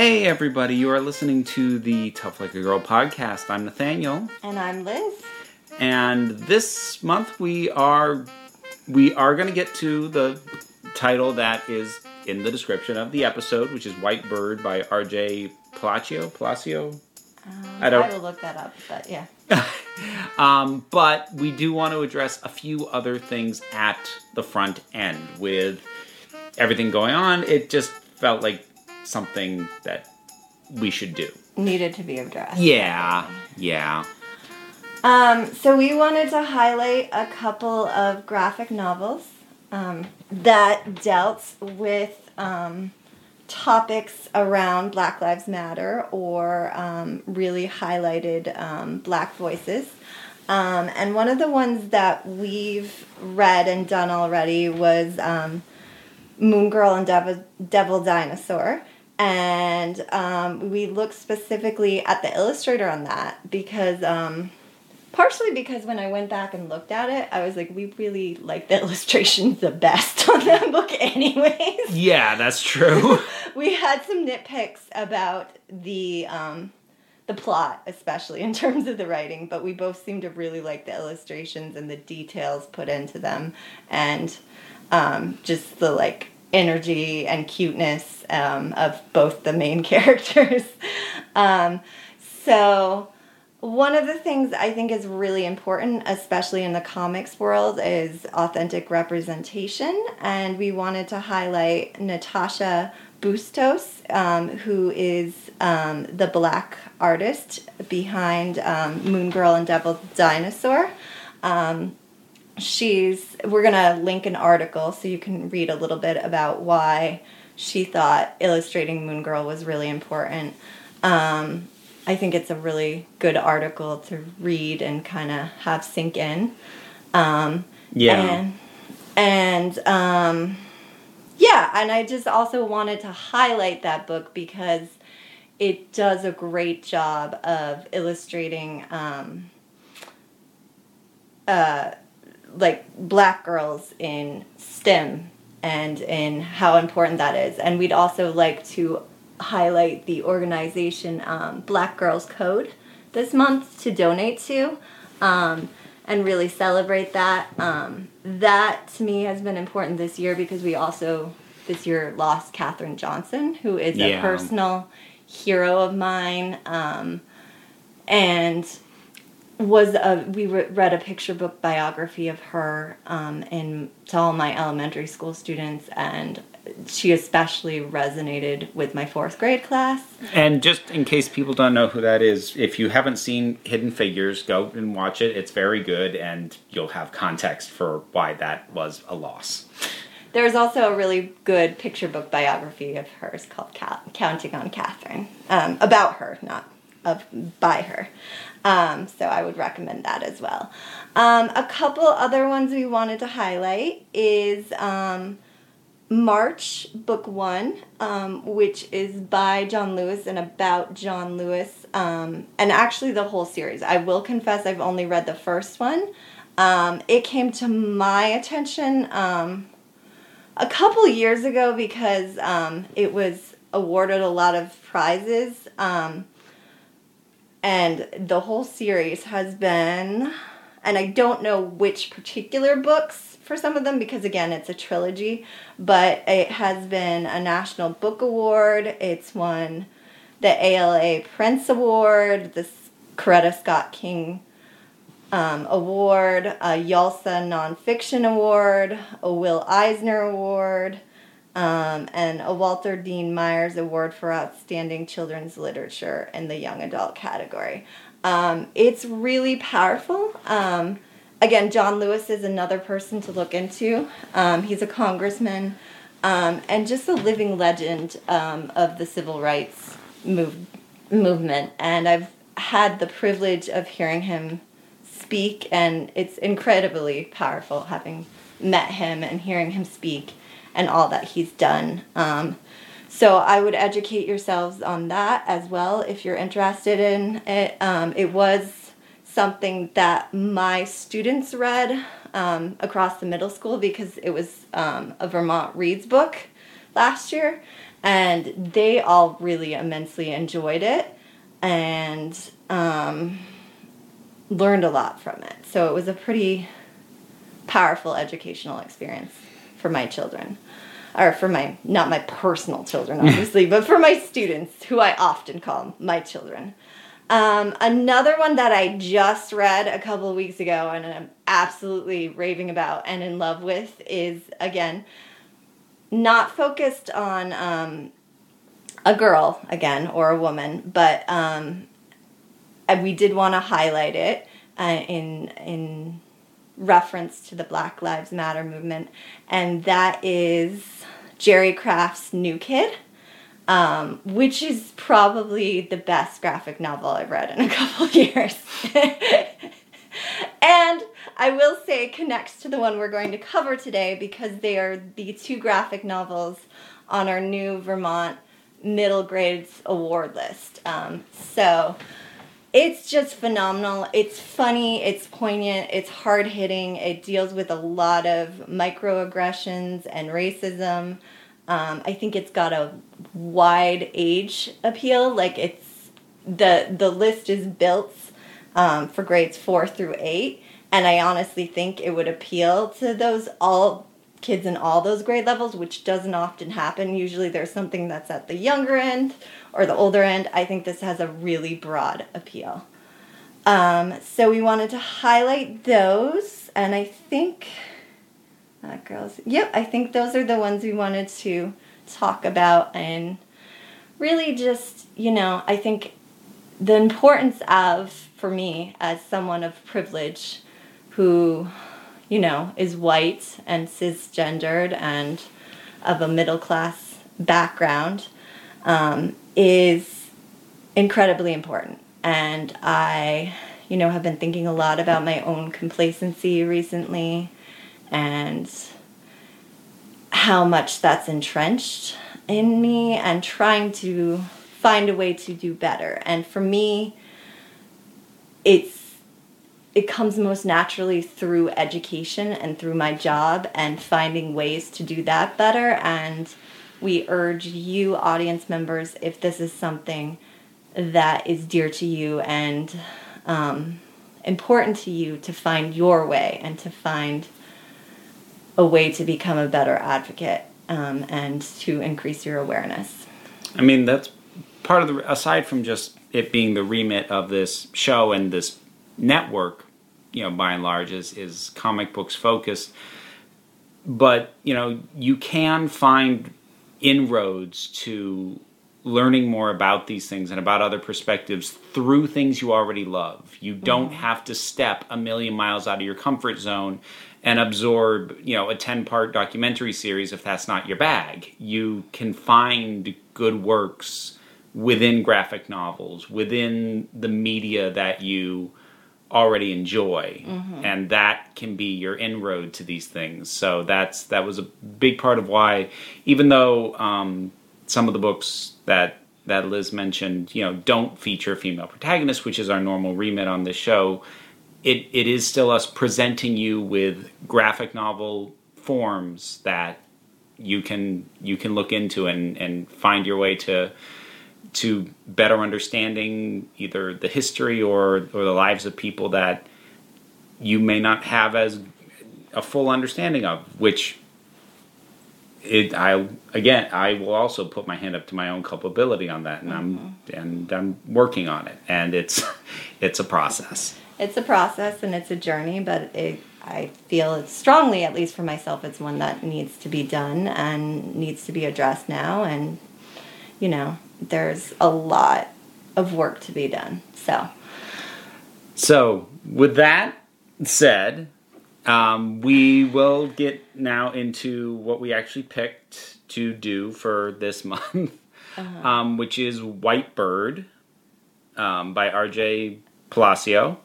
Hey, everybody, you are listening to the Tough Like a Girl podcast. I'm Nathaniel, And I'm Liz. and this month we are we are going to get to the title that is in the description of the episode, which is White Bird by R.J. Palacio. Palacio. I don't- I will look that up, but yeah. Um, but we do want to address a few other things at the front end with everything going on. It just felt like something that we should do. Needed to be addressed. Yeah, yeah. Um, so we wanted to highlight a couple of graphic novels um, that dealt with um, topics around Black Lives Matter or um, really highlighted um, Black voices. Um, and one of the ones that we've read and done already was um, Moon Girl and Devil, Devil Dinosaur. And um, we looked specifically at the illustrator on that because, um, partially because when I went back and looked at it, I was like, we really like the illustrations the best on that book, anyways. Yeah, that's true. we had some nitpicks about the um, the plot, especially in terms of the writing, but we both seem to really like the illustrations and the details put into them, and um, just the like energy and cuteness um, of both the main characters. um, so one of the things I think is really important, especially in the comics world, is authentic representation. And we wanted to highlight Natasha Bustos, um, who is um, the black artist behind um, Moon Girl and Devil Dinosaur. Um, she's, we're going to link an article so you can read a little bit about why she thought illustrating Moon Girl was really important. Um, I think it's a really good article to read and kind of have sink in. Um, Yeah. And, and um, yeah, and I just also wanted to highlight that book because it does a great job of illustrating um, uh, like black girls in STEM and in how important that is. And we'd also like to highlight the organization um, Black Girls Code this month to donate to um, and really celebrate that. Um, that to me has been important this year because we also this year lost Katherine Johnson, who is Yeah. a personal hero of mine. Um, and was a we re- read a picture book biography of her um, in to all my elementary school students and she especially resonated with my fourth grade class And just in case people don't know who that is, if you haven't seen Hidden Figures, go and watch it. It's very good, and you'll have context for why that was a loss. there's also a really good picture book biography of hers called Ca- counting on Katherine um, about her not of by her um, so i would recommend that as well um, a couple other ones we wanted to highlight is um, March, book one, um, which is by John Lewis and about John Lewis, um, and actually the whole series. I will confess I've only read the first one. Um, it came to my attention a couple years ago because it was awarded a lot of prizes, and the whole series has been, and I don't know which particular books for some of them because again it's a trilogy but it has been a national book award. It's won the ala Printz award the coretta scott king um, award a yalsa nonfiction award a will eisner award um, and a walter dean myers award for outstanding children's literature in the young adult category um, it's really powerful um, again, John Lewis is another person to look into. Um, he's a congressman um, and just a living legend um, of the civil rights move, movement. And I've had the privilege of hearing him speak, and it's incredibly powerful having met him and hearing him speak and all that he's done. Um, so I would educate yourselves on that as well if you're interested in it. Um, it was something that my students read um, across the middle school because it was um, a Vermont Reads book last year. and they all really immensely enjoyed it and um, learned a lot from it. So it was a pretty powerful educational experience for my children. Or for my, not my personal children, obviously, but for my students, who I often call my children. Um, another one that I just read a couple of weeks ago and I'm absolutely raving about and in love with is, again, not focused on um, a girl, again, or a woman, but um, we did want to highlight it uh, in, in reference to the Black Lives Matter movement, and that is Jerry Craft's New Kid, um, which is probably the best graphic novel I've read in a couple years. and I will say it connects to the one we're going to cover today because they are the two graphic novels on our new Vermont middle grades award list. Um, so it's just phenomenal. It's funny, it's poignant, it's hard hitting. It deals with a lot of microaggressions and racism. Um, I think it's got a wide age appeal. Like it's the the list is built um, for grades four through eight, and I honestly think it would appeal to those all kids in all those grade levels, which doesn't often happen. Usually there's something that's at the younger end or the older end. I think this has a really broad appeal. Um, so we wanted to highlight those, and I think uh, girls. Yep, I think those are the ones we wanted to talk about, and really just you know, I think the importance of for me as someone of privilege, who you know, is white and cisgendered and of a middle class background um, is incredibly important. And I, you know, have been thinking a lot about my own complacency recently and how much that's entrenched in me and trying to find a way to do better. And for me, it's it comes most naturally through education and through my job and finding ways to do that better. And we urge you audience members if this is something that is dear to you and um, important to you to find your way and to find a way to become a better advocate um, and to increase your awareness. I mean that's part of the aside from just it being the remit of this show and this network, you know, by and large, is is comic books focused. But you know, you can find inroads to learning more about these things and about other perspectives through things you already love. You don't mm-hmm. have to step a million miles out of your comfort zone and absorb, you know, a 10-part documentary series if that's not your bag. You can find good works within graphic novels, within the media that you already enjoy mm-hmm. and that can be your inroad to these things so that's that was a big part of why even though um, some of the books that that liz mentioned you know don't feature female protagonists which is our normal remit on this show it, it is still us presenting you with graphic novel forms that you can you can look into and, and find your way to to better understanding either the history or or the lives of people that you may not have as a full understanding of which it I again I will also put my hand up to my own culpability on that and mm-hmm. I'm and I'm working on it and it's it's a process. It's a process and it's a journey but it I feel it's strongly at least for myself it's one that needs to be done and needs to be addressed now and you know there's a lot of work to be done. So, so with that said, um, we will get now into what we actually picked to do for this month, uh-huh. um, which is White Bird um, by R.J. Palacio.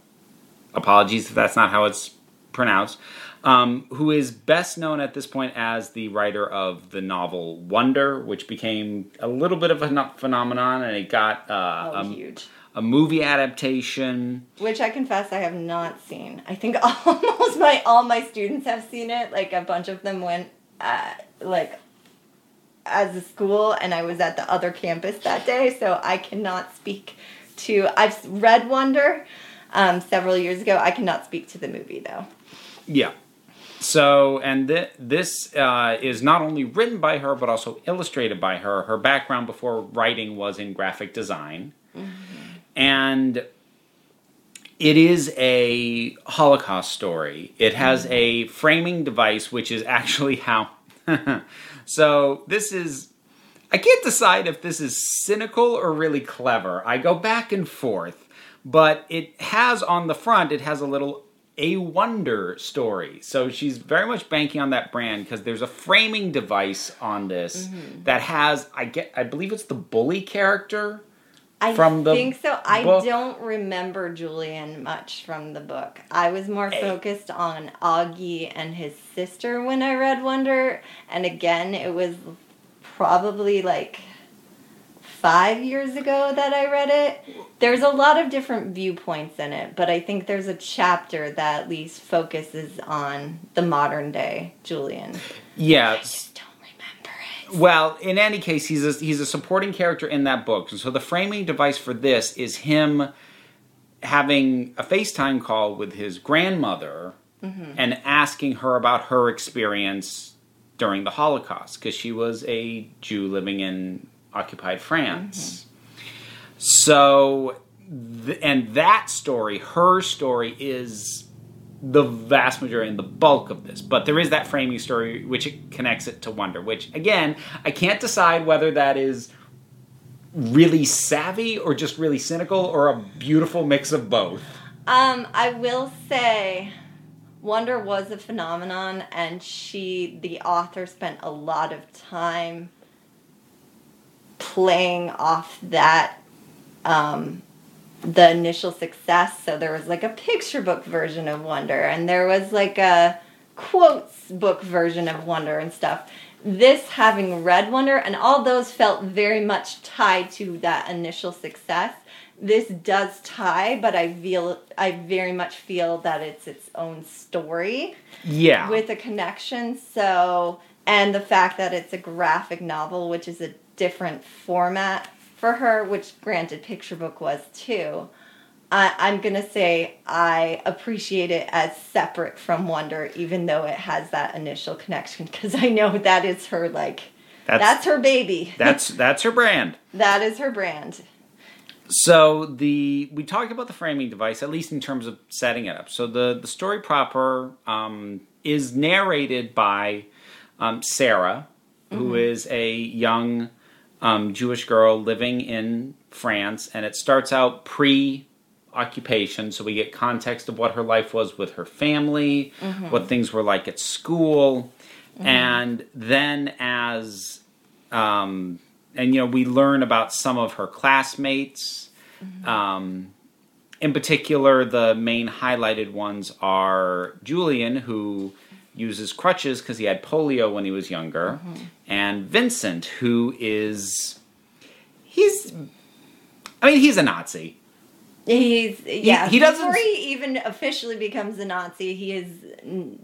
Apologies if that's not how it's pronounced um, who is best known at this point as the writer of the novel Wonder, which became a little bit of a phenomenon, and it got uh, oh, a, huge. a movie adaptation, which I confess I have not seen. I think almost my all my students have seen it. Like a bunch of them went uh, like as a school, and I was at the other campus that day, so I cannot speak to. I've read Wonder um, several years ago. I cannot speak to the movie though. Yeah. So, and th- this uh, is not only written by her, but also illustrated by her. Her background before writing was in graphic design. And it is a Holocaust story. It has a framing device, which is actually how. so, this is. I can't decide if this is cynical or really clever. I go back and forth, but it has on the front, it has a little a wonder story. So she's very much banking on that brand because there's a framing device on this mm-hmm. that has I get I believe it's the bully character. I From the think so. I book? don't remember Julian much from the book. I was more focused on Augie and his sister when I read Wonder, and again, it was probably like five years ago that I read it. There's a lot of different viewpoints in it, but I think there's a chapter that at least focuses on the modern day Julian. Yeah. I just don't remember it. Well, in any case, he's a, he's a supporting character in that book. So the framing device for this is him having a FaceTime call with his grandmother mm-hmm. and asking her about her experience during the Holocaust because she was a Jew living in occupied France. So, th- and that story, her story, is the vast majority and the bulk of this. But there is that framing story which it connects it to Wonder, which again, I can't decide whether that is really savvy or just really cynical or a beautiful mix of both. Um, I will say Wonder was a phenomenon and she the author spent a lot of time playing off that um the initial success. So there was like a picture book version of Wonder and there was like a quotes book version of Wonder and stuff. This having read Wonder and all those felt very much tied to that initial success. This does tie, but I feel I very much feel that it's its own story Yeah. with a connection. So, and the fact that it's a graphic novel, which is a different format for her, which granted picture book was too. I, I'm gonna say I appreciate it as separate from Wonder, even though it has that initial connection, because I know that is her like that's, that's her baby. that's that's her brand. that is her brand. So the we talked about the framing device, at least in terms of setting it up. So the the story proper um, is narrated by um, Sarah, who is a young um, Jewish girl living in France, and it starts out pre occupation, so we get context of what her life was with her family, what things were like at school, and then as um, and you know we learn about some of her classmates. Um, in particular, the main highlighted ones are Julian, who uses crutches because he had polio when he was younger, mm-hmm. and Vincent, who is he's I mean he's a Nazi. He's yeah. he doesn't- Before he even officially becomes a Nazi, he is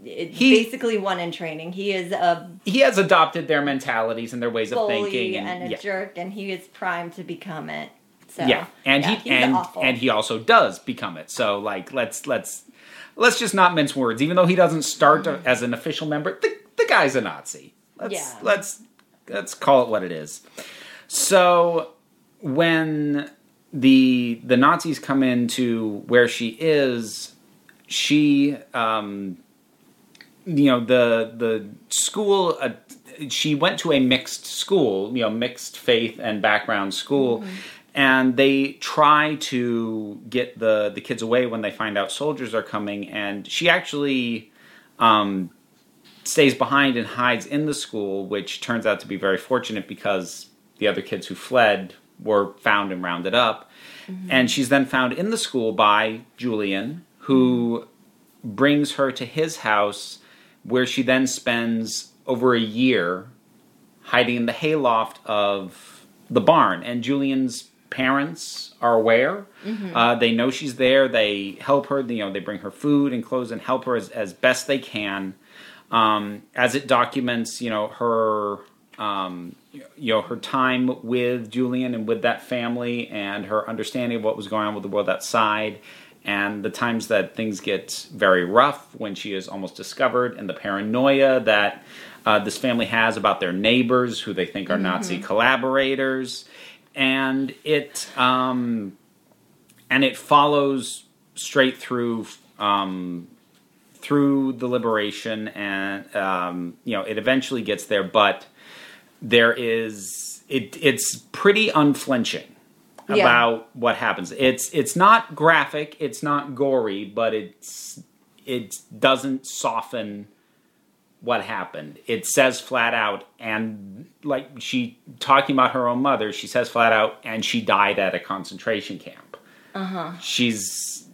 He- basically one in training. He is a He has adopted their mentalities and their ways of thinking, and, a yeah. jerk, and he is primed to become it. So yeah, and yeah, he and awful. and he also does become it. So like let's let's let's just not mince words. Even though he doesn't start as an official member, the the guy's a Nazi. Let's Yeah. let's let's call it what it is. So when the the Nazis come into where she is, she um, you know the the school uh, she went to a mixed school you know mixed faith and background school and they try to get the the kids away when they find out soldiers are coming. And she actually um, stays behind and hides in the school which turns out to be very fortunate because the other kids who fled were found and rounded up. And she's then found in the school by julian who brings her to his house where she then spends over a year hiding in the hayloft of the barn. And julian's parents are aware. Uh, they know she's there. They help her you know they bring her food and clothes and help her as, as best they can. Um, as it documents you know her um, you know her time with Julian and with that family, and her understanding of what was going on with the world outside, and the times that things get very rough when she is almost discovered, and the paranoia that uh, this family has about their neighbors who they think are Nazi collaborators, and it um, and it follows straight through um, through the liberation, and um, you know it eventually gets there, but there is it it's pretty unflinching Yeah. about what happens. It's it's not graphic, it's not gory, but it's it doesn't soften what happened. It says flat out, and like she talking about her own mother, she says flat out, and she died at a concentration camp. Uh-huh. She's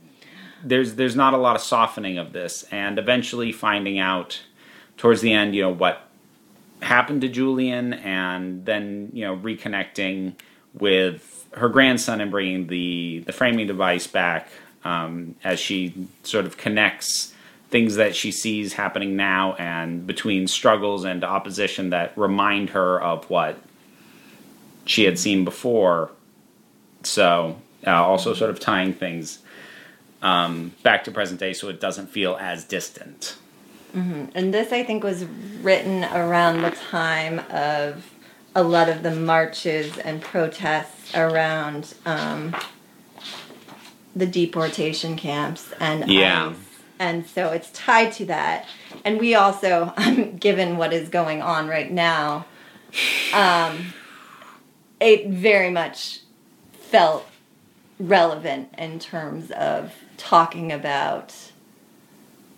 there's there's not a lot of softening of this, and eventually finding out towards the end, you know what happened to Julian, and then you know reconnecting with her grandson and bringing the the framing device back um, as she sort of connects things that she sees happening now and between struggles and opposition that remind her of what she had seen before. So uh, also sort of tying things um, back to present day so it doesn't feel as distant. And this, I think, was written around the time of a lot of the marches and protests around um, the deportation camps and Yeah. ICE. And so it's tied to that. And we also, given what is going on right now, um, it very much felt relevant in terms of talking about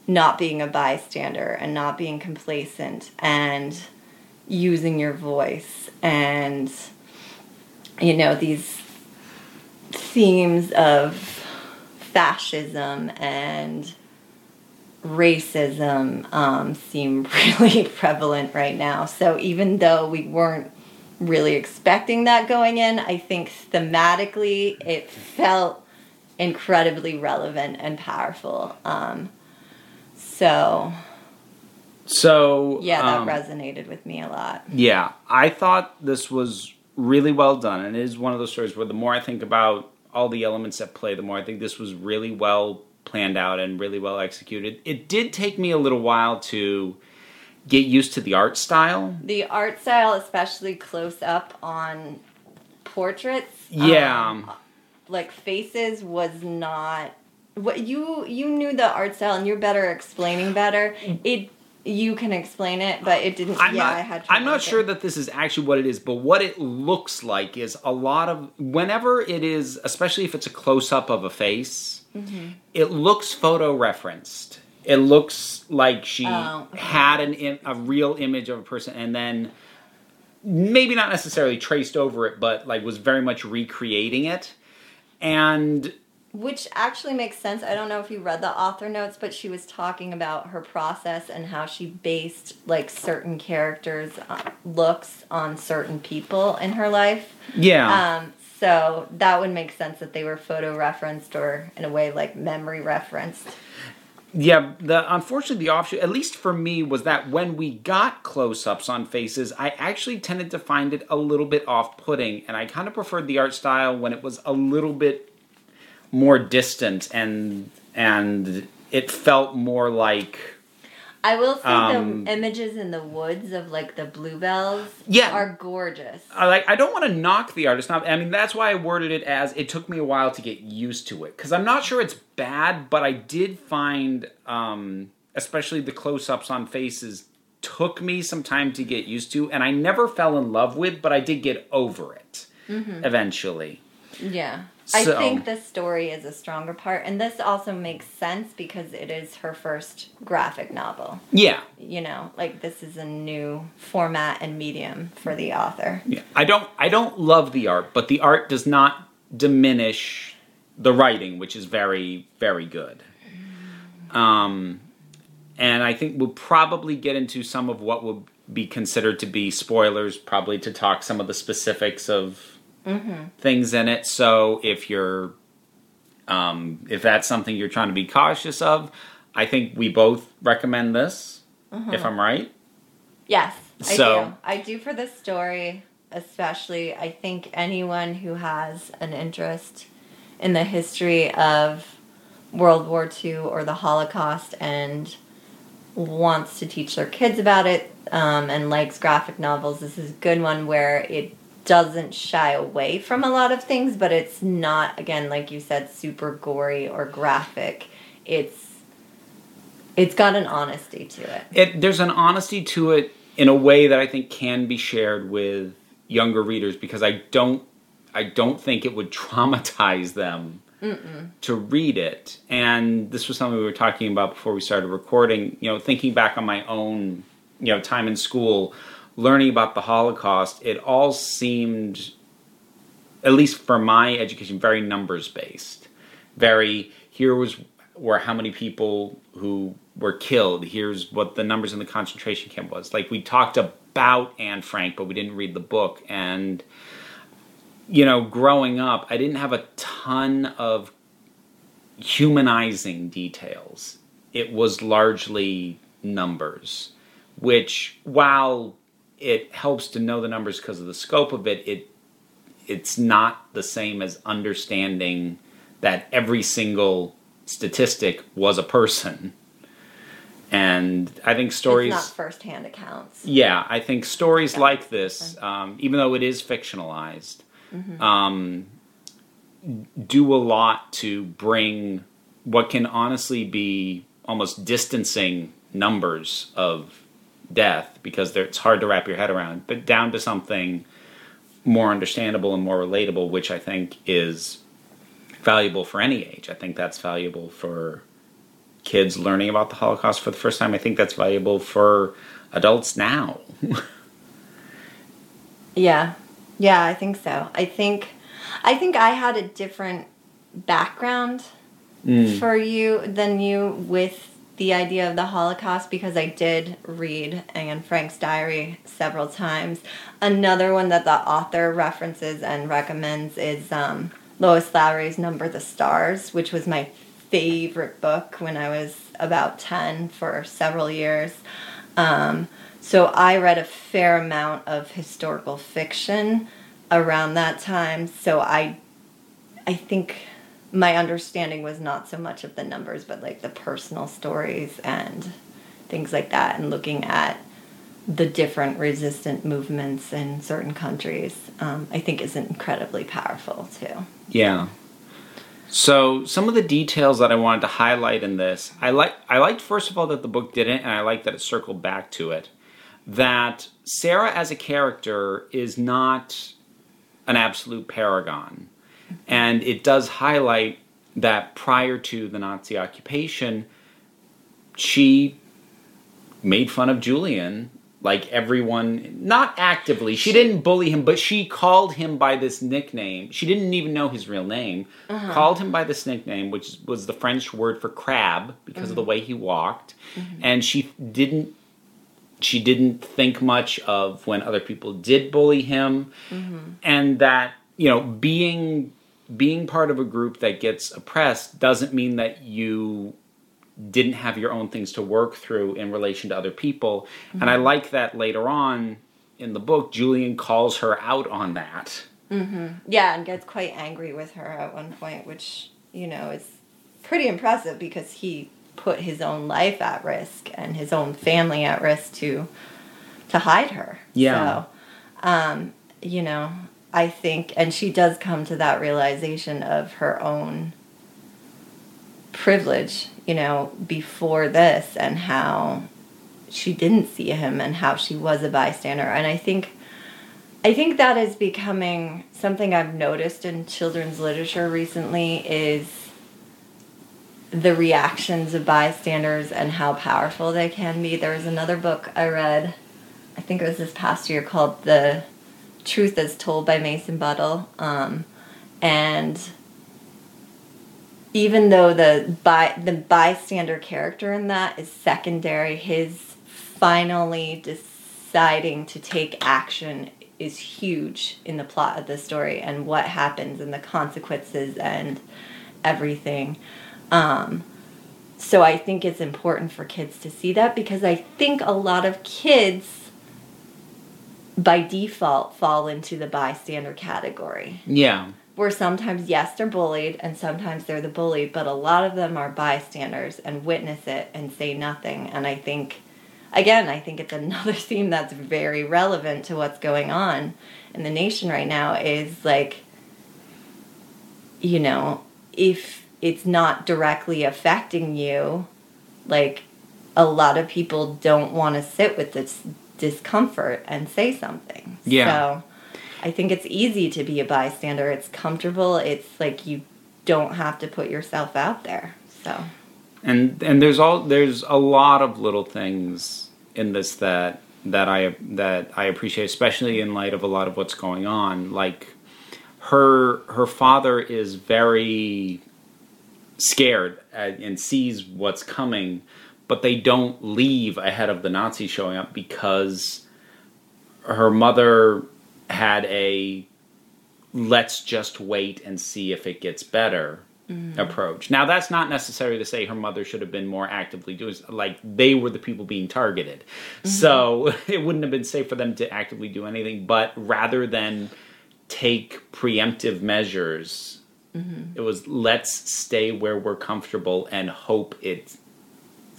not being a bystander and not being complacent and using your voice and you know these themes of fascism and racism um, seem really prevalent right now so even though we weren't really expecting that going in i think thematically it felt incredibly relevant and powerful um, so So yeah, that um, resonated with me a lot. Yeah, I thought this was really well done, and it is one of those stories where the more I think about all the elements at play, the more I think this was really well planned out and really well executed. It did take me a little while to get used to the art style. The art style, especially close up on portraits, Yeah. um, like faces, was not what you you knew the art style, and you're better explaining better. It you can explain it, but it didn't. I'm yeah, not, I had. I'm not sure it. that this is actually what it is, but what it looks like is a lot of whenever it is, especially if it's a close up of a face, Mm-hmm. it looks photo referenced. It looks like she Oh, okay. had an Im- a real image of a person and then maybe not necessarily traced over it, but like was very much recreating it. And Which actually makes sense. I don't know if you read the author notes, but she was talking about her process and how she based like certain characters' uh, looks on certain people in her life. yeah, Um, so that would make sense that they were photo referenced or in a way like memory referenced. Yeah, the unfortunately the offshoot, at least for me, was that when we got close-ups on faces, I actually tended to find it a little bit off-putting, and I kind of preferred the art style when it was a little bit more distant and and it felt more like I will say Um, the images in the woods of like the bluebells Yeah. are gorgeous. I like I don't want to knock the artist. Not, I mean that's why I worded it as it took me a while to get used to it because I'm not sure it's bad, but I did find, um, especially the close-ups on faces, took me some time to get used to, and I never fell in love with, but I did get over it eventually. Yeah. I So- think the story is a stronger part, and this also makes sense because it is her first graphic novel. Yeah, You know, like this is a new format and medium for the author. yeah. I don't I don't love the art, but the art does not diminish the writing, which is very very good. Um, and I think we'll probably get into some of what will be considered to be spoilers, probably to talk some of the specifics of things in it. So if you're, um, if that's something you're trying to be cautious of, I think we both recommend this. If I'm right, Yes. So I do. I do for the story, especially. I think anyone who has an interest in the history of World War II or the Holocaust and wants to teach their kids about it um, and likes graphic novels, this is a good one where it doesn't shy away from a lot of things, but it's not, again, like you said, super gory or graphic. It's it's got an honesty to it. it there's an honesty to it in a way that I think can be shared with younger readers because I don't I don't think it would traumatize them to read it. And this was something we were talking about before we started recording. You know, thinking back on my own you know time in school, learning about the Holocaust, it all seemed, at least for my education, very numbers based. Very here was were how many people who were killed. Here's what the numbers in the concentration camp was. Like we talked about Anne Frank, but we didn't read the book. And you know, growing up, I didn't have a ton of humanizing details. It was largely numbers, which while it helps to know the numbers because of the scope of it, it it's not the same as understanding that every single statistic was a person. And I think stories. It's not firsthand accounts. Yeah, I think stories Yeah. like this, um, even though it is fictionalized, um, do a lot to bring what can honestly be almost distancing numbers of death because it's hard to wrap your head around, but down to something more understandable and more relatable, which I think is valuable for any age. I think that's valuable for kids learning about the Holocaust for the first time. I think that's valuable for adults now. Yeah. Yeah, I think so. I think I think I had a different background mm. for you than you with the idea of the Holocaust because I did read Anne Frank's diary several times. Another one that the author references and recommends is um, Lois Lowry's Number the Stars, which was my favorite book when I was about 10 for several years. Um, so I read a fair amount of historical fiction around that time. So I, I think my understanding was not so much of the numbers, but like the personal stories and things like that, and looking at the different resistant movements in certain countries. Um, I think is incredibly powerful too. Yeah. So some of the details that I wanted to highlight in this, I like I liked first of all that the book didn't, and I like that it circled back to it. That Sarah as a character is not an absolute paragon. And it does highlight that prior to the Nazi occupation, she made fun of Julian like everyone not actively. She didn't bully him but she called him by this nickname. She didn't even know his real name. Uh-huh. Called him by this nickname which was the french word for crab because of the mm-hmm. way he walked. Mm-hmm. And she didn't she didn't think much of when other people did bully him. Mm-hmm. And that you know being being part of a group that gets oppressed doesn't mean that you didn't have your own things to work through in relation to other people. And I like that later on in the book, Julian calls her out on that. Mm-hmm. Yeah, and gets quite angry with her at one point, which, you know, is pretty impressive because he put his own life at risk and his own family at risk to to hide her. Yeah. So, um, you know, I think and she does come to that realization of her own privilege, you know, before this and how she didn't see him and how she was a bystander. And I think I think that is becoming something I've noticed in children's literature recently is the reactions of bystanders and how powerful they can be. There was another book I read, I think it was this past year, called The Truth as Told by Mason Buttle. Um, and even though the by the bystander character in that is secondary, his finally deciding to take action is huge in the plot of the story and what happens and the consequences and everything. Um, so I think it's important for kids to see that because I think a lot of kids by default fall into the bystander category. Yeah. Where sometimes, yes, they're bullied and sometimes they're the bully, but a lot of them are bystanders and witness it and say nothing. And I think, again, I think it's another theme that's very relevant to what's going on in the nation right now is like, you know, if it's not directly affecting you, like a lot of people don't want to sit with this discomfort and say something. Yeah. So I think it's easy to be a bystander. It's comfortable. It's like you don't have to put yourself out there. So and and there's all there's a lot of little things in this that that I that I appreciate, especially in light of a lot of what's going on. Like her her father is very scared uh, and sees what's coming, but they don't leave ahead of the Nazis showing up because her mother had a let's just wait and see if it gets better mm-hmm. approach. Now that's not necessarily to say her mother should have been more actively doing like they were the people being targeted. Mm-hmm. So it wouldn't have been safe for them to actively do anything, but rather than take preemptive measures, mm-hmm. it was let's stay where we're comfortable and hope it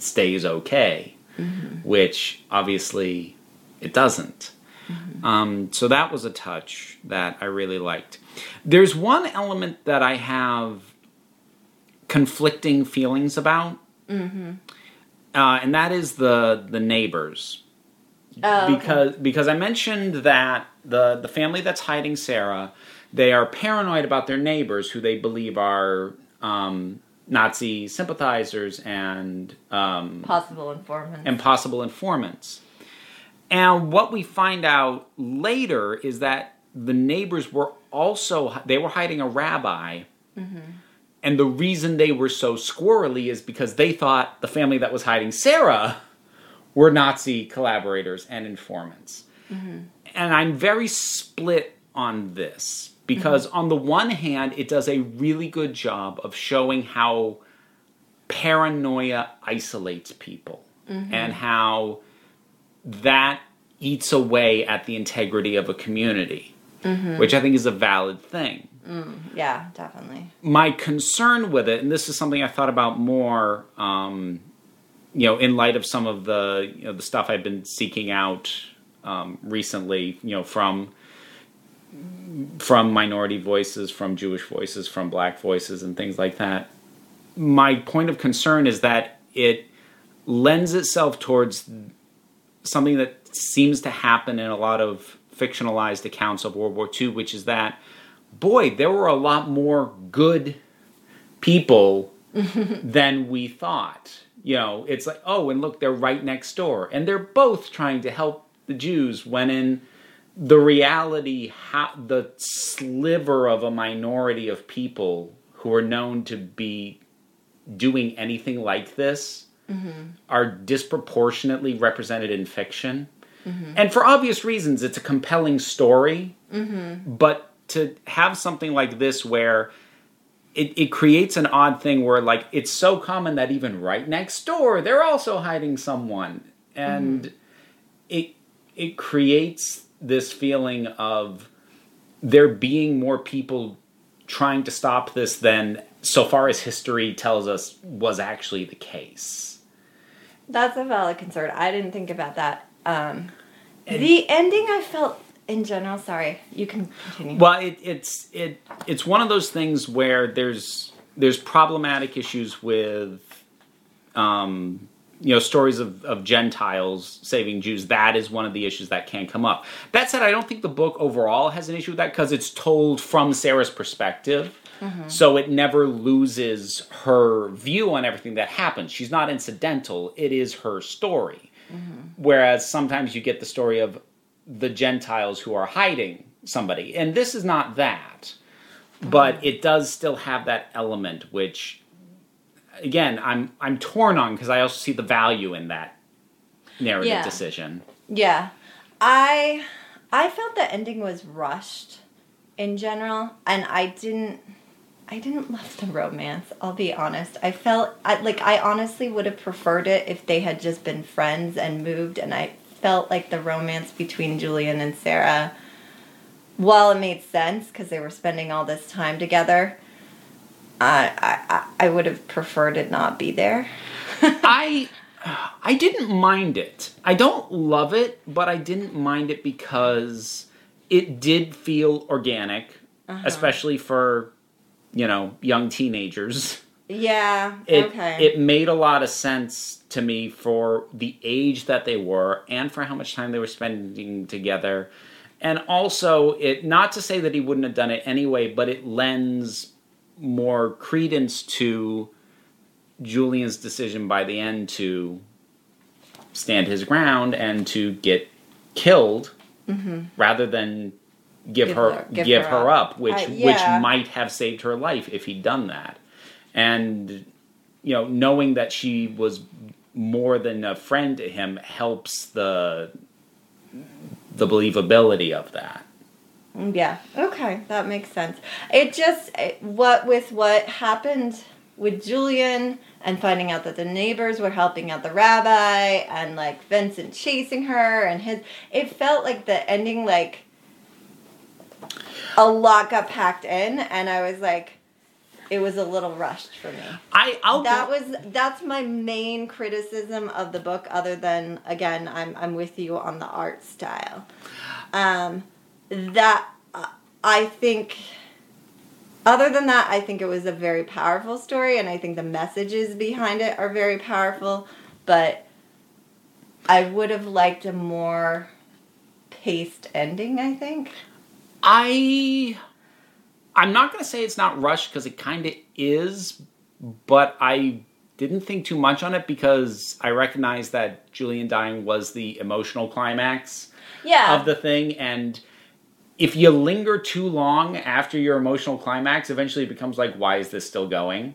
stays okay, mm-hmm. which obviously it doesn't. Mm-hmm. Um, so that was a touch that I really liked. There's one element that I have conflicting feelings about, mm-hmm. uh, and that is the the neighbors. Oh, because okay. because I mentioned that the the family that's hiding Sarah, they are paranoid about their neighbors who they believe are um, Nazi sympathizers and um, possible informants and possible informants. And what we find out later is that the neighbors were also they were hiding a rabbi. Mm-hmm. And the reason they were so squirrely is because they thought the family that was hiding Sarah were Nazi collaborators and informants. Mm-hmm. And I'm very split on this because, mm-hmm. on the one hand, it does a really good job of showing how paranoia isolates people mm-hmm. and how that eats away at the integrity of a community, mm-hmm. which I think is a valid thing. Mm, yeah, definitely. My concern with it, and this is something I thought about more, um, you know, in light of some of the you know, the stuff I've been seeking out um, recently, you know, from from minority voices, from Jewish voices, from Black voices, and things like that. My point of concern is that it lends itself towards something that seems to happen in a lot of fictionalized accounts of World War II, which is that, boy, there were a lot more good people than we thought. You know, it's like, oh, and look, they're right next door. And they're both trying to help the Jews when in the reality, how, the sliver of a minority of people who are known to be doing anything like this mm-hmm. are disproportionately represented in fiction. Mm-hmm. And for obvious reasons, it's a compelling story. Mm-hmm. But to have something like this where it, it creates an odd thing where, like, it's so common that even right next door, they're also hiding someone. And mm-hmm. it, it creates this feeling of there being more people trying to stop this than, so far as history tells us, was actually the case. That's a valid concern. I didn't think about that. Um, the ending, I felt in general. Sorry, you can continue. Well, it, it's it it's one of those things where there's there's problematic issues with, um, you know, stories of, of Gentiles saving Jews. That is one of the issues that can come up. That said, I don't think the book overall has an issue with that because it's told from Sarah's perspective. Mm-hmm. So it never loses her view on everything that happens. She's not incidental, it is her story. Mm-hmm. Whereas sometimes you get the story of the Gentiles who are hiding somebody. And this is not that. Mm-hmm. But it does still have that element which again, I'm I'm torn on because I also see the value in that narrative yeah. decision. Yeah. I I felt the ending was rushed in general and I didn't I didn't love the romance. I'll be honest. I felt I, like I honestly would have preferred it if they had just been friends and moved, and I felt like the romance between Julian and Sarah, while it made sense because they were spending all this time together, I, I, I would have preferred it not be there. I I didn't mind it. I don't love it, but I didn't mind it because it did feel organic, Uh-huh. especially for you know young teenagers. Yeah. It okay. it made a lot of sense to me for the age that they were and for how much time they were spending together. And also it not to say that he wouldn't have done it anyway, but it lends more credence to Julian's decision by the end to stand his ground and to get killed rather than give, Mm-hmm. Give her, her- give give, her her, up. up, which I- yeah. which might have saved her life if he'd done that. And you know, knowing that she was more than a friend to him helps the the believability of that. Yeah. Okay, that makes sense. It just it, what with what happened with Julian and finding out that the neighbors were helping out the rabbi and like Vincent chasing her and his it felt like the ending like a lot got packed in and I was like it was a little rushed for me. I I'll That go- was that's my main criticism of the book. Other than again, I'm I'm with you on the art style. Um, that uh, I think. Other than that, I think it was a very powerful story, and I think the messages behind it are very powerful. But I would have liked a more paced ending. I think. I I'm not going to say it's not rushed because it kind of is, but I didn't think too much on it because I recognized that Julian dying was the emotional climax Yeah. of the thing and if you linger too long after your emotional climax eventually it becomes like why is this still going?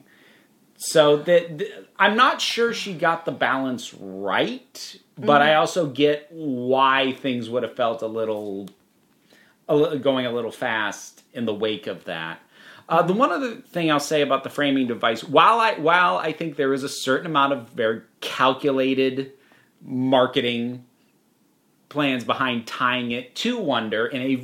So that i'm not sure she got the balance right but i also get why things would have felt a little, a li- going a little fast in the wake of that. Uh, the one other thing I'll say about the framing device, while I while I think there is a certain amount of very calculated marketing plans behind tying it to Wonder in a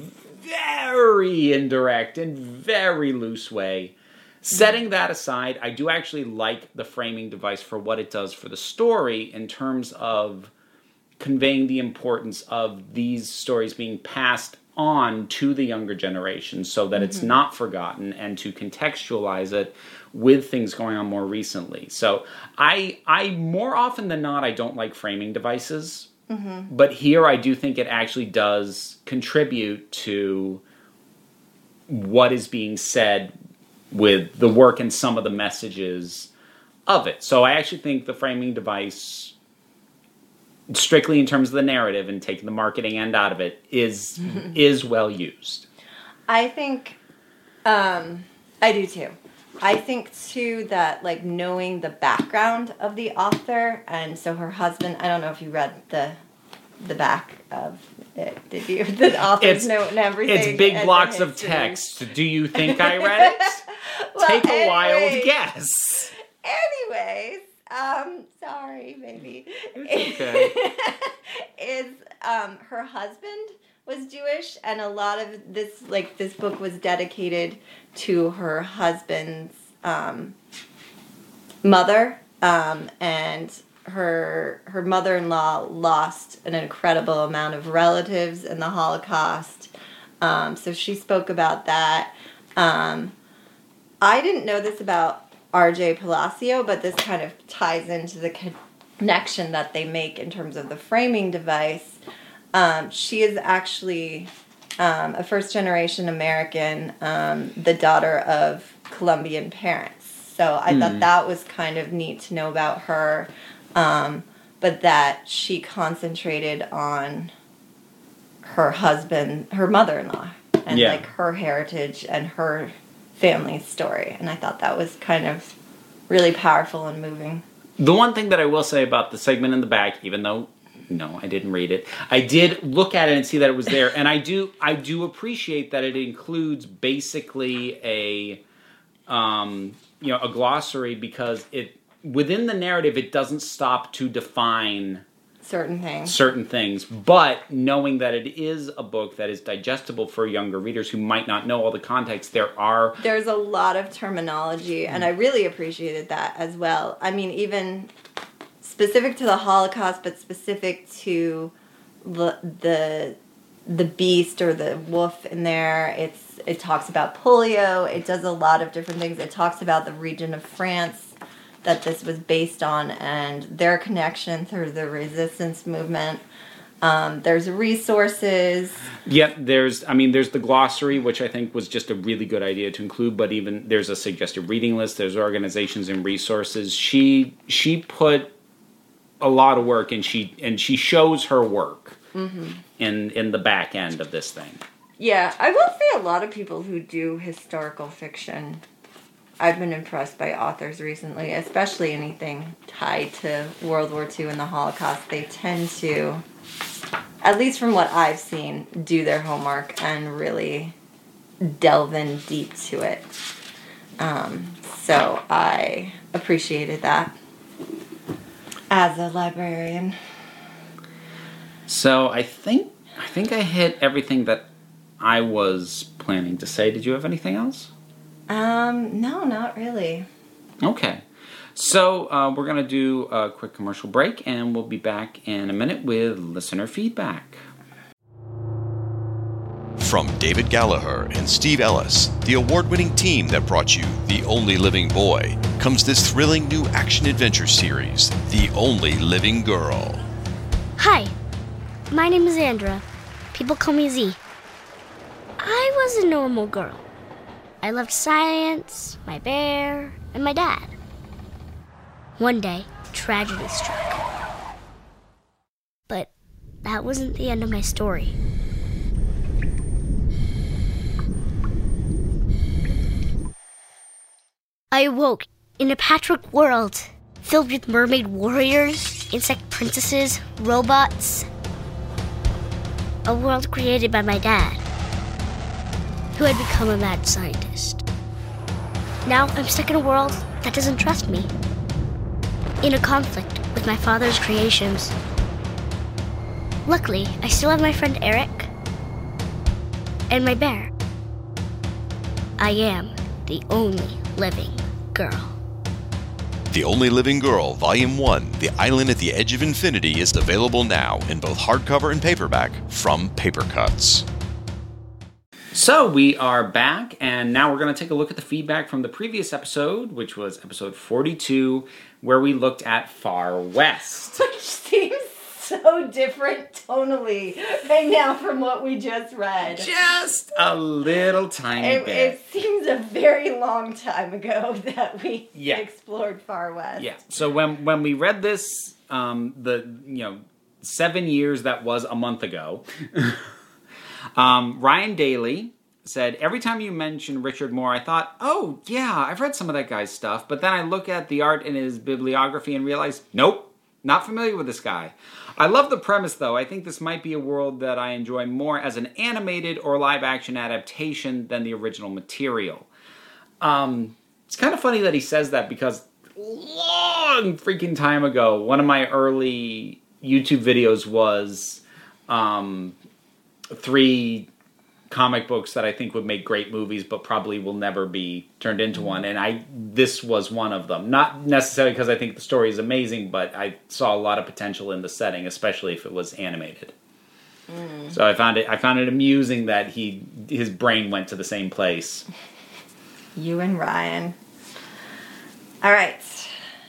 very indirect and very loose way. Setting that aside, I do actually like the framing device for what it does for the story in terms of conveying the importance of these stories being passed on to the younger generation so that it's mm-hmm. not forgotten and to contextualize it with things going on more recently. So I I more often than not I don't like framing devices. But here I do think it actually does contribute to what is being said with the work and some of the messages of it. So I actually think the framing device strictly in terms of the narrative and taking the marketing end out of it is is well used. I think, um, I do too. I think too that like knowing the background of the author, and so her husband. I don't know if you read the the back of it. Did you? The author's It's- note and everything. It's big blocks of text. Do you think I read it? Well, Take a wild guess. Anyways, um, sorry, baby. okay. is um her husband was Jewish and a lot of this like this book was dedicated to her husband's um mother um and her her mother-in-law lost an incredible amount of relatives in the Holocaust. Um, so she spoke about that. Um, I didn't know this about RJ Palacio, but this kind of ties into the connection that they make in terms of the framing device. Um, she is actually um, a first generation American, um, the daughter of Colombian parents. So I thought that was kind of neat to know about her, um, but that she concentrated on her husband, her mother in law, and Yeah. like her heritage and her family story. And I thought that was kind of really powerful and moving. The one thing that I will say about the segment in the back, even though no, I didn't read it, I did look at it and see that it was there, and I do I do appreciate that it includes basically a um, you know a glossary because it within the narrative it doesn't stop to define certain things. certain things, but knowing that it is a book that is digestible for younger readers who might not know all the context, there are There's a lot of terminology, and I really appreciated that as well. I mean, even specific to the Holocaust, but specific to the the the beast or the wolf in there. It's it talks about polio. It does a lot of different things. It talks about the region of France that this was based on and their connection through the resistance movement. Um, there's resources. Yep, there's I mean there's the glossary which I think was just a really good idea to include, but even there's a suggested reading list, there's organizations and resources. She she put a lot of work and she and she shows her work in in the back end of this thing. Yeah, I will say a lot of people who do historical fiction, I've been impressed by authors recently, especially anything tied to World War II and the Holocaust. They tend to, at least from what I've seen, do their homework and really delve in deep to it. Um, so I appreciated that as a librarian. So I think I think I hit everything that I was planning to say. Did you have anything else? Um, no, not really. Okay. So uh, we're going to do a quick commercial break and we'll be back in a minute with listener feedback. From David Gallagher and Steve Ellis, the award winning team that brought you The Only Living Boy, comes this thrilling new action adventure series, The Only Living Girl. Hi, my name is Andra. People call me Z. I was a normal girl. I loved science, my bear, and my dad. One day, tragedy struck. But that wasn't the end of my story. I awoke in a patchwork world filled with mermaid warriors, insect princesses, robots. A world created by my dad, who had become a mad scientist. Now I'm stuck in a world that doesn't trust me, in a conflict with my father's creations. Luckily, I still have my friend Eric and my bear. I am the only living girl. The Only Living Girl, Volume 1, The Island at the Edge of Infinity, is available now in both hardcover and paperback from Papercutz. So we are back, and now we're going to take a look at the feedback from the previous episode, which was episode 42, where we looked at Far West. Which seems so different tonally right now from what we just read. Just a little tiny It, bit. it seems a very long time ago that we Yeah. explored Far West. Yeah. So when when we read this, um, the you know seven years that was a month ago, um, Ryan Daly said every time you mention Richard Moore, I thought, oh yeah, I've read some of that guy's stuff, but then I look at the art in his bibliography and realize, nope, not familiar with this guy. I love the premise though. I think this might be a world that I enjoy more as an animated or live action adaptation than the original material. Um, it's kind of funny that he says that because long freaking time ago, one of my early YouTube videos was um, three comic books that I think would make great movies, but probably will never be turned into mm-hmm. one. And I this was one of them. Not necessarily because I think the story is amazing, but I saw a lot of potential in the setting, especially if it was animated. Mm. So I found it I found it amusing that he his brain went to the same place. You and Ryan. All right.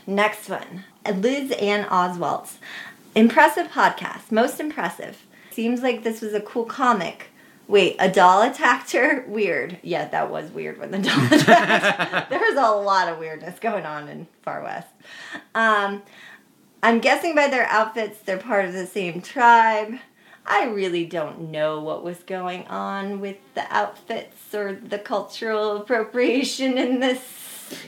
Next one. Liz Ann Oswalt's Impressive podcast. Most impressive. Seems like this was a cool comic. Wait, a doll attacked her? Weird. Yeah, that was weird when the doll attacked. there was a lot of weirdness going on in Far West. Um, I'm guessing by their outfits, they're part of the same tribe. I really don't know what was going on with the outfits or the cultural appropriation in this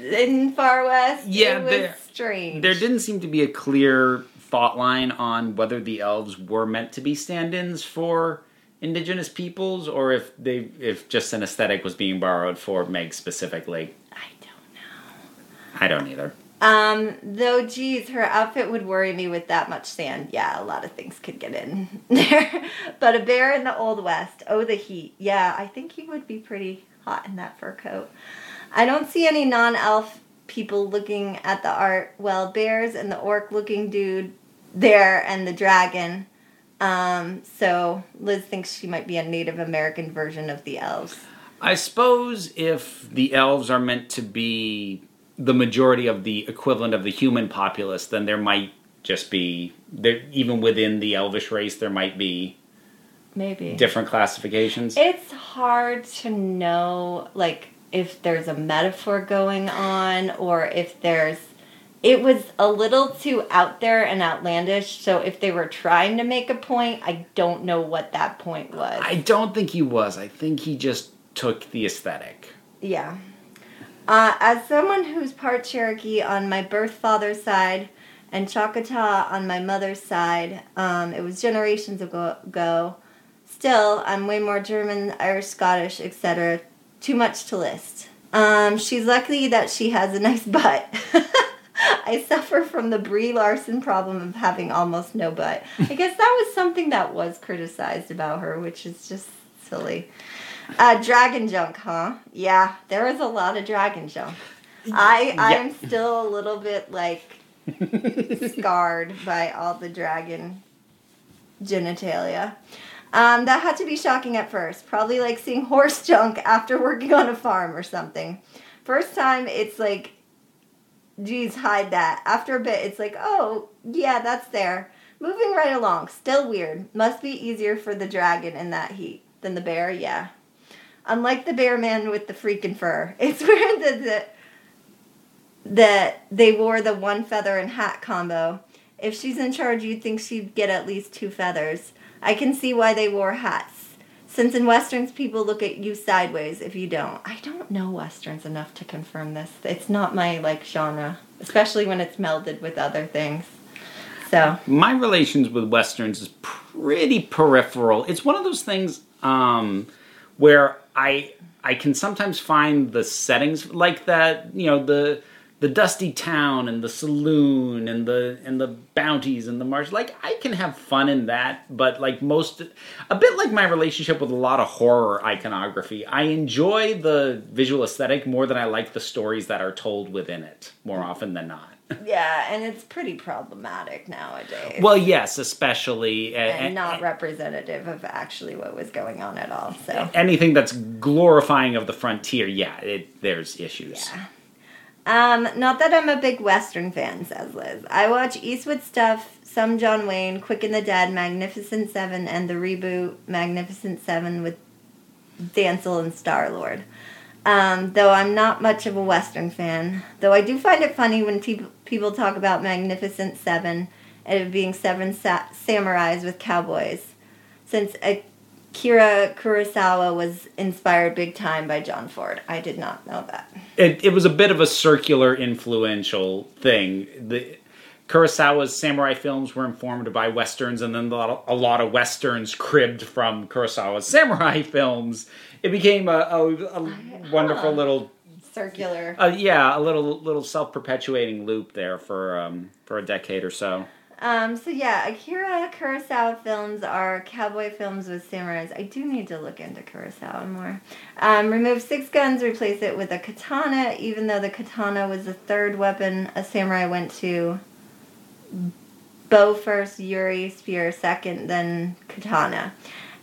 in Far West. Yeah, it was there- strange. There didn't seem to be a clear thought line on whether the elves were meant to be stand-ins for indigenous peoples or if they if just an aesthetic was being borrowed for Meg specifically. I don't know. I don't either. Um, though, geez, her outfit would worry me with that much sand. Yeah, a lot of things could get in there. but a bear in the Old West. Oh, the heat. Yeah, I think he would be pretty hot in that fur coat. I don't see any non elf people looking at the art. Well, bears and the orc looking dude there and the dragon. Um, so Liz thinks she might be a Native American version of the elves. I suppose if the elves are meant to be the majority of the equivalent of the human populace, then there might just be there even within the elvish race there might be Maybe. different classifications. It's hard to know, like, if there's a metaphor going on or if there's. It was a little too out there and outlandish, so if they were trying to make a point, I don't know what that point was. I don't think he was. I think he just took the aesthetic. Yeah. Uh, as someone who's part Cherokee on my birth father's side and Choctaw on my mother's side, um, it was generations ago, ago. Still, I'm way more German, Irish, Scottish, etc. Too much to list. Um, she's lucky that she has a nice butt. I suffer from the Brie Larson problem of having almost no butt. I guess that was something that was criticized about her, which is just silly. Uh, dragon junk, huh? Yeah, there is a lot of dragon junk. I I'm still a little bit like scarred by all the dragon genitalia. Um, that had to be shocking at first. Probably like seeing horse junk after working on a farm or something. First time, it's like, geez, hide that. After a bit, it's like, oh, yeah, that's there. Moving right along, still weird. Must be easier for the dragon in that heat than the bear, yeah. Unlike the bear man with the freaking fur, it's weird that the, that they wore the one feather and hat combo. If she's in charge, you'd think she'd get at least two feathers. I can see why they wore hats. Since in westerns, people look at you sideways if you don't. I don't know westerns enough to confirm this. It's not my like genre, especially when it's melded with other things. So My relations with westerns is pretty peripheral. It's one of those things um, where I I can sometimes find the settings like that. You know the the dusty town and the saloon and the and the bounties and the marsh. Like I can have fun in that, but like most, a bit like my relationship with a lot of horror iconography, I enjoy the visual aesthetic more than I like the stories that are told within it. More often than not. yeah, and it's pretty problematic nowadays. Well, yes, especially and a- not representative of actually what was going on at all. So anything that's glorifying of the frontier, yeah, it, there's issues. Um, not that I'm a big Western fan, says Liz. I watch Eastwood stuff, some John Wayne, Quick and the Dead, Magnificent Seven, and the reboot Magnificent Seven with Denzel and Star Lord. Um, though I'm not much of a Western fan. Though I do find it funny when people people talk about Magnificent Seven and it being seven sa- samurais with cowboys, since Akira Kurosawa was inspired big time by John Ford. I did not know that. It, it was a bit of a circular, influential thing. The Kurosawa's samurai films were informed by westerns, and then a lot of, a lot of westerns cribbed from Kurosawa's samurai films. It became a, a, a wonderful little, Circular. uh, yeah, a little little self perpetuating loop there for um, for a decade or so. Um, so yeah, Akira Kurosawa films are cowboy films with samurais. I do need to look into Kurosawa more. Um, remove six guns, replace it with a katana, even though the katana was the third weapon a samurai went to. Bow first, Yuri, spear second, then katana.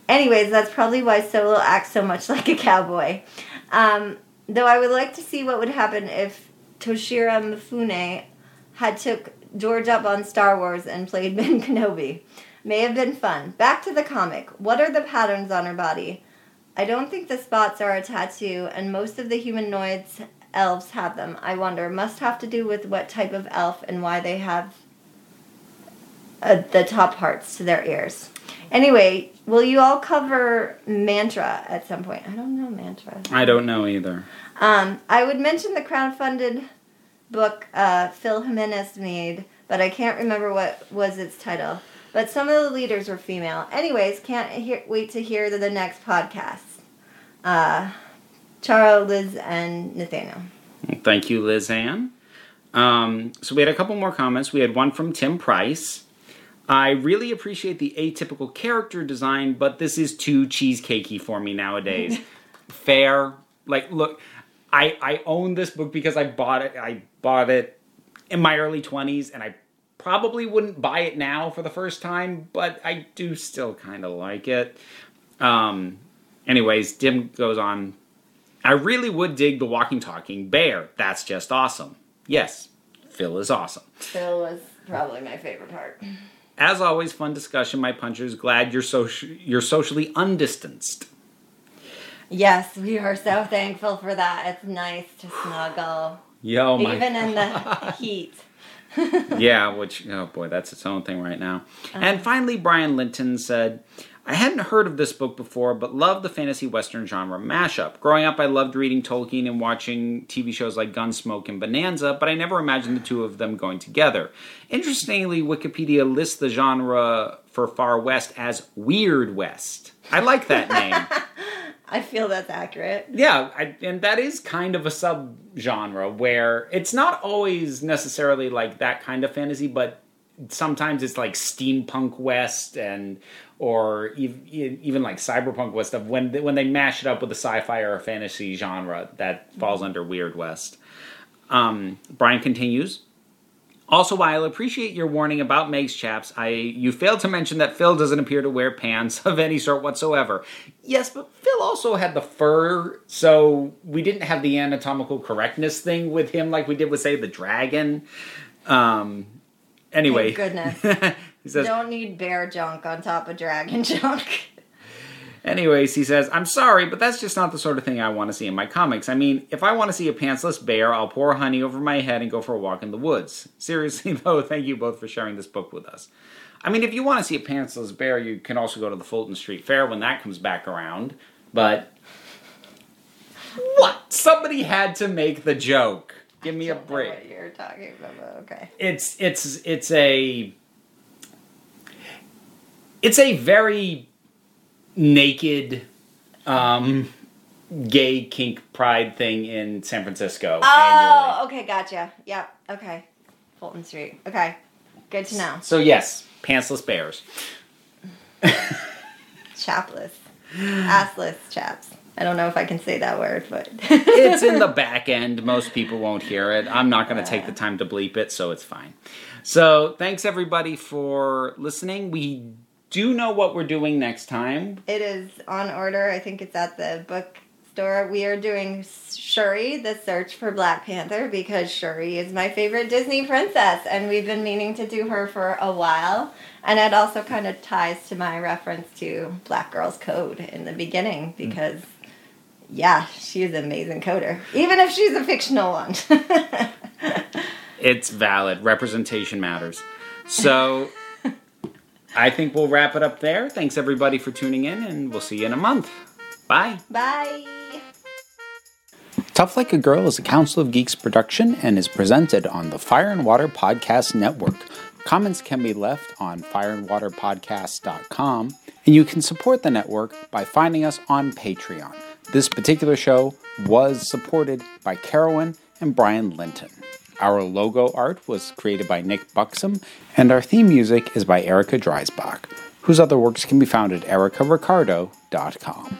Anyways, that's probably why Solo acts so much like a cowboy. Um, though I would like to see what would happen if Toshiro Mifune had took George up on Star Wars and played Ben Kenobi. May have been fun. Back to the comic. What are the patterns on her body? I don't think the spots are a tattoo, and most of the humanoids elves have them. I wonder. Must have to do with what type of elf and why they have uh, the top parts to their ears. Anyway, will you all cover mantra at some point? I don't know mantra. I don't know either. Um, I would mention the crowdfunded book uh, Phil Jimenez made, but I can't remember what was its title. But some of the leaders were female. Anyways, can't hear, wait to hear the, the next podcast. Uh, Charo, Liz, and Nathaniel. Thank you, Liz Ann. Um, so we had a couple more comments. We had one from Tim Price. I really appreciate the atypical character design, but this is too cheesecakey for me nowadays. Fair. Like, look, I I own this book because I bought it. I bought it in my early twenties, and I probably wouldn't buy it now for the first time, but I do still kind of like it. Um, anyways, Tim goes on. I really would dig the walking talking bear. That's just awesome. Yes, Phil is awesome. Phil was probably my favorite part. As always, fun discussion. My punchers, glad you're soci- you're socially undistanced. Yes, we are so thankful for that. It's nice to snuggle, Yo, my even in the heat. yeah, which oh boy, that's its own thing right now. Uh-huh. and finally, Brian Linton said, "I hadn't heard of this book before, but loved the fantasy western genre mashup. Growing up, I loved reading Tolkien and watching TV shows like Gunsmoke and Bonanza, but I never imagined the two of them going together. Interestingly, Wikipedia lists the genre for Far West as Weird West. I like that name." I feel that's accurate. Yeah, I, and that is kind of a subgenre where it's not always necessarily like that kind of fantasy, but sometimes it's like steampunk west and or even, like cyberpunk west stuff. When they, when they mash it up with a sci-fi or a fantasy genre, that falls under weird west. Um, Brian continues. Also, while I appreciate your warning about Meg's chaps, I you failed to mention that Phil doesn't appear to wear pants of any sort whatsoever. Yes, but Phil also had the fur, so we didn't have the anatomical correctness thing with him like we did with, say, the dragon. Um, anyway, Thank goodness. says, Don't need bear junk on top of dragon junk. Anyways, he says, I'm sorry, but that's just not the sort of thing I want to see in my comics. I mean, if I want to see a pantsless bear, I'll pour honey over my head and go for a walk in the woods. Seriously, though, thank you both for sharing this book with us. I mean, if you want to see a pantsless bear, you can also go to the Folsom Street Fair when that comes back around. But. What? Somebody had to make the joke. Give me a break What you're talking about? but Okay. it's it's it's a it's a very naked um gay kink pride thing in San Francisco Oh, annually. okay, gotcha. Yep. Okay. Folsom Street. Okay. Good to know. So yes, pantsless bears. Chapless. Assless chaps. I don't know if I can say that word, but It's in the back end. Most people won't hear it. I'm not going to take the time to bleep it, so it's fine. So, thanks everybody for listening. We do you know what we're doing next time. it is on order. I think it's at the bookstore. We are doing Shuri, the search for Black Panther, because Shuri is my favorite Disney princess, and we've been meaning to do her for a while. And it also kind of ties to my reference to Black Girl's Code in the beginning, hmm. because yeah, she's an amazing coder, even if she's a fictional one. It's valid. Representation matters. So I think we'll wrap it up there. Thanks everybody for tuning in, and we'll see you in a month. Bye. Bye. Tough Like a Girl is a Council of Geeks production and is presented on the Fire and Water Podcast Network. Comments can be left on fireandwaterpodcast.com, and you can support the network by finding us on Patreon. This particular show was supported by Carolyn and Brian Linton. Our logo art was created by Nick Buxom, and our theme music is by Erica Dreisbach, whose other works can be found at ericaricardo.com.